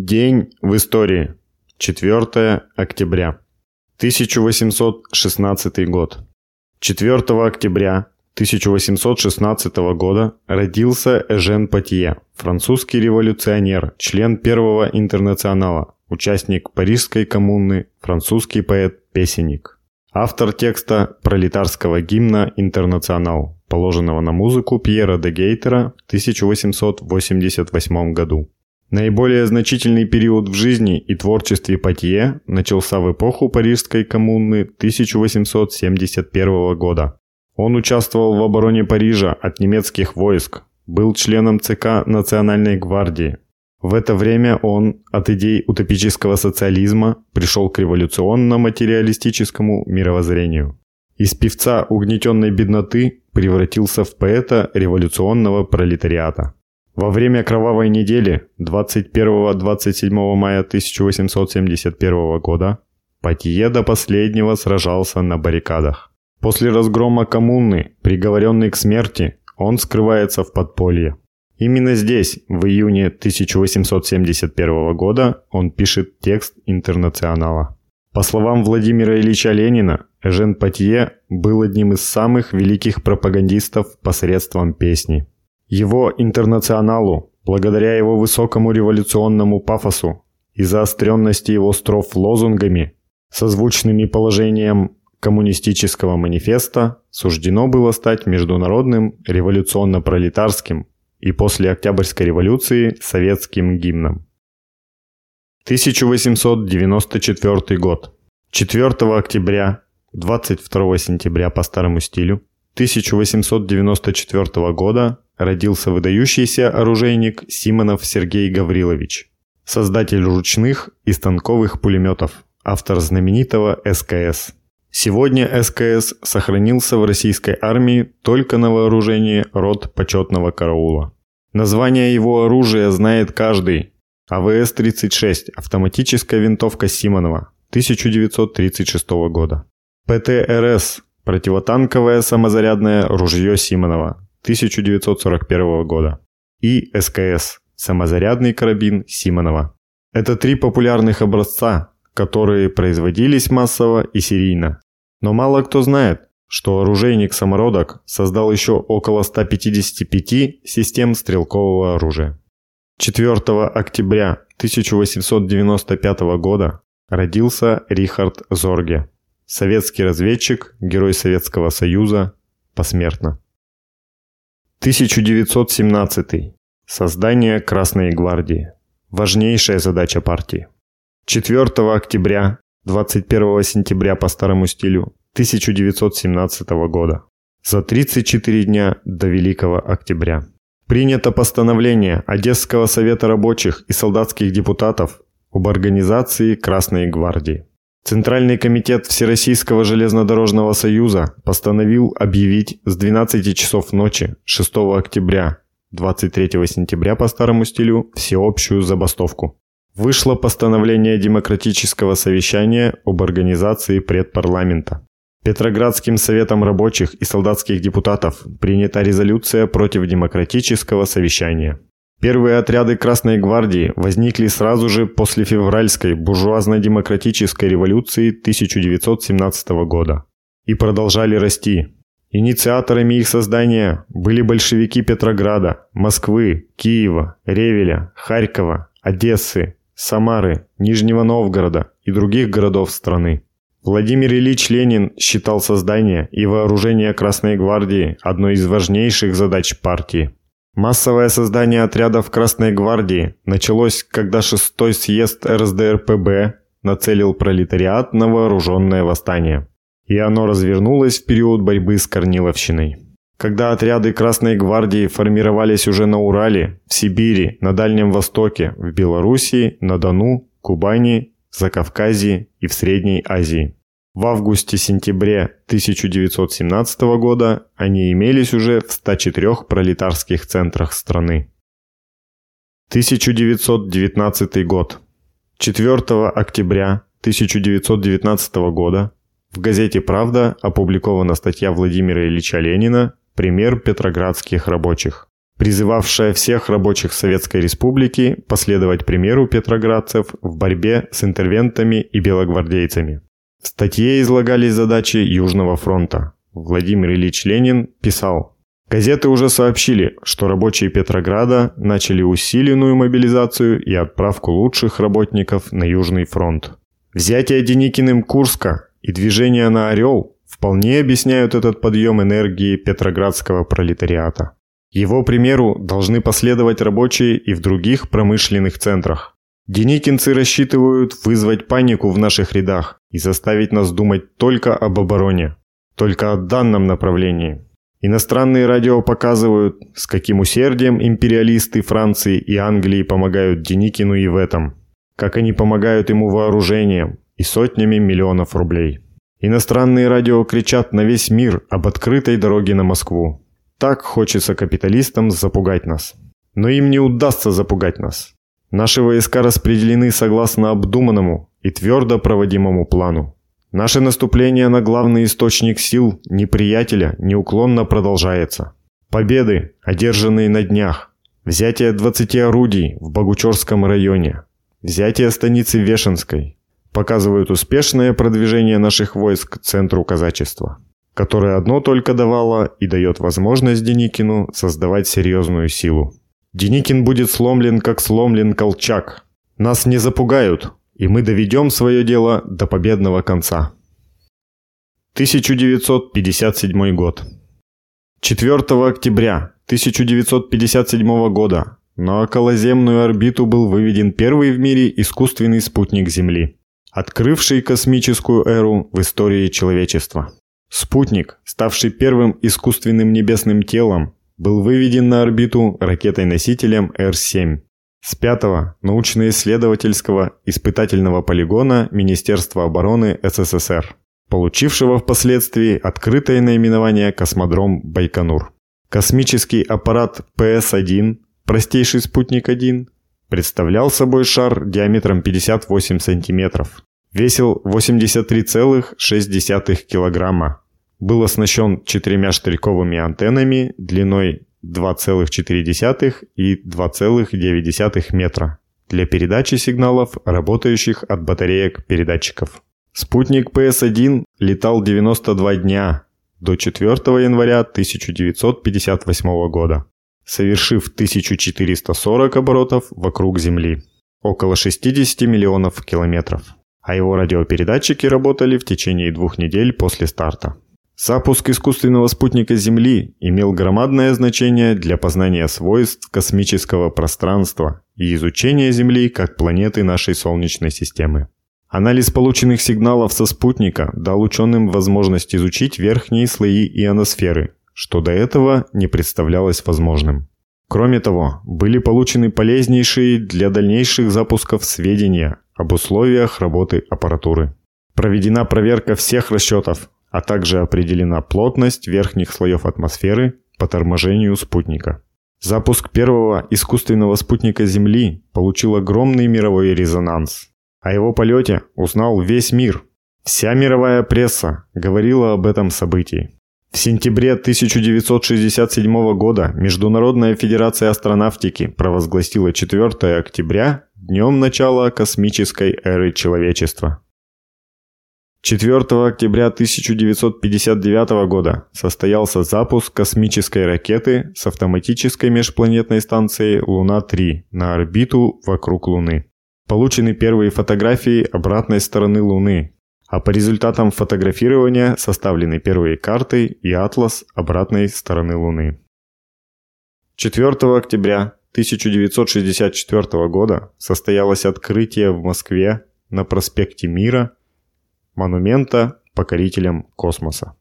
День в истории. 4 октября. 1816 год. 4 октября 1816 года родился Эжен Патье, французский революционер, член Первого интернационала, участник Парижской коммуны, французский поэт-песенник. Автор текста пролетарского гимна «Интернационал», положенного на музыку Пьера де Гейтера в 1888 году. Наиболее значительный период в жизни и творчестве Патье начался в эпоху Парижской коммуны 1871 года. Он участвовал в обороне Парижа от немецких войск, был членом ЦК Национальной гвардии. В это время он от идей утопического социализма пришел к революционно-материалистическому мировоззрению. Из певца угнетенной бедноты превратился в поэта революционного пролетариата. Во время кровавой недели 21-27 мая 1871 года Патье до последнего сражался на баррикадах. После разгрома коммуны, приговоренный к смерти, он скрывается в подполье. Именно здесь, в июне 1871 года, он пишет текст «Интернационала». По словам Владимира Ильича Ленина, Эжен Патье был одним из самых великих пропагандистов посредством песни. Его интернационалу, благодаря его высокому революционному пафосу и заостренности его строф лозунгами, созвучными положением коммунистического манифеста, суждено было стать международным революционно-пролетарским и после Октябрьской революции советским гимном. 1894 год. 4 октября, 22 сентября по старому стилю 1894 года родился выдающийся оружейник Симонов Сергей Гаврилович, создатель ручных и станковых пулеметов, автор знаменитого СКС. Сегодня СКС сохранился в российской армии только на вооружении рот почетного караула. Название его оружия знает каждый. АВС-36 – автоматическая винтовка Симонова 1936 года. ПТРС – противотанковое самозарядное ружье Симонова 1941 года, и СКС – самозарядный карабин Симонова. Это три популярных образца, которые производились массово и серийно. Но мало кто знает, что оружейник-самородок создал еще около 155 систем стрелкового оружия. 4 октября 1895 года родился Рихард Зорге, советский разведчик, герой Советского Союза, посмертно. 1917. Создание Красной гвардии. Важнейшая задача партии. 4 октября, 21 сентября по старому стилю 1917 года. За 34 дня до Великого Октября. Принято постановление Одесского совета рабочих и солдатских депутатов об организации Красной гвардии. Центральный комитет Всероссийского железнодорожного союза постановил объявить с 12 часов ночи 6 октября 23 сентября по старому стилю всеобщую забастовку. Вышло постановление демократического совещания об организации предпарламента. Петроградским советом рабочих и солдатских депутатов принята резолюция против демократического совещания. Первые отряды Красной гвардии возникли сразу же после февральской буржуазно-демократической революции 1917 года и продолжали расти. Инициаторами их создания были большевики Петрограда, Москвы, Киева, Ревеля, Харькова, Одессы, Самары, Нижнего Новгорода и других городов страны. Владимир Ильич Ленин считал создание и вооружение Красной гвардии одной из важнейших задач партии – Массовое создание отрядов Красной Гвардии началось, когда шестой съезд РСДРПБ нацелил пролетариат на вооруженное восстание. И оно развернулось в период борьбы с Корниловщиной. Когда отряды Красной Гвардии формировались уже на Урале, в Сибири, на Дальнем Востоке, в Белоруссии, на Дону, Кубани, Закавказье и в Средней Азии. В августе-сентябре 1917 года они имелись уже в 104 пролетарских центрах страны. 1919 год. 4 октября 1919 года в газете «Правда» опубликована статья Владимира Ильича Ленина «Пример петроградских рабочих». призывавшая всех рабочих Советской Республики последовать примеру петроградцев в борьбе с интервентами и белогвардейцами. В статье излагались задачи Южного фронта. Владимир Ильич Ленин писал Газеты уже сообщили, что рабочие Петрограда начали усиленную мобилизацию и отправку лучших работников на Южный фронт. Взятие Деникиным Курска и движение на Орел вполне объясняют этот подъем энергии петроградского пролетариата. Его примеру должны последовать рабочие и в других промышленных центрах. Деникинцы рассчитывают вызвать панику в наших рядах и заставить нас думать только об обороне, только о данном направлении. Иностранные радио показывают, с каким усердием империалисты Франции и Англии помогают Деникину и в этом. Как они помогают ему вооружением и сотнями миллионов рублей. Иностранные радио кричат на весь мир об открытой дороге на Москву. Так хочется капиталистам запугать нас. Но им не удастся запугать нас. Наши войска распределены согласно обдуманному и твердо проводимому плану. Наше наступление на главный источник сил неприятеля неуклонно продолжается. Победы, одержанные на днях. Взятие 20 орудий в Богучорском районе. Взятие станицы Вешенской. Показывают успешное продвижение наших войск к центру казачества, которое одно только давало и дает возможность Деникину создавать серьезную силу. Деникин будет сломлен, как сломлен Колчак. Нас не запугают, и мы доведем свое дело до победного конца. 1957 год. 4 октября 1957 года на околоземную орбиту был выведен первый в мире искусственный спутник Земли, открывший космическую эру в истории человечества. Спутник, ставший первым искусственным небесным телом, был выведен на орбиту ракетой-носителем Р-7 с пятого научно-исследовательского испытательного полигона Министерства обороны СССР, получившего впоследствии открытое наименование «Космодром Байконур». Космический аппарат ПС-1, простейший спутник-1, представлял собой шар диаметром 58 сантиметров, весил 83,6 килограмма, был оснащен четырьмя штырьковыми антеннами длиной 2,4 и 2,9 метра для передачи сигналов, работающих от батареек передатчиков. Спутник PS-1 летал 92 дня до 4 января 1958 года, совершив 1440 оборотов вокруг Земли, около 60 миллионов километров, а его радиопередатчики работали в течение двух недель после старта. Запуск искусственного спутника Земли имел громадное значение для познания свойств космического пространства и изучения Земли как планеты нашей Солнечной системы. Анализ полученных сигналов со спутника дал ученым возможность изучить верхние слои ионосферы, что до этого не представлялось возможным. Кроме того, были получены полезнейшие для дальнейших запусков сведения об условиях работы аппаратуры. Проведена проверка всех расчетов, а также определена плотность верхних слоев атмосферы по торможению спутника. Запуск первого искусственного спутника Земли получил огромный мировой резонанс. О его полете узнал весь мир. Вся мировая пресса говорила об этом событии. В сентябре 1967 года Международная Федерация Астронавтики провозгласила 4 октября днем начала космической эры человечества. 4 октября 1959 года состоялся запуск космической ракеты с автоматической межпланетной станцией Луна-3 на орбиту вокруг Луны. Получены первые фотографии обратной стороны Луны, а по результатам фотографирования составлены первые карты и атлас обратной стороны Луны. 4 октября 1964 года состоялось открытие в Москве на проспекте Мира – монумента покорителям космоса.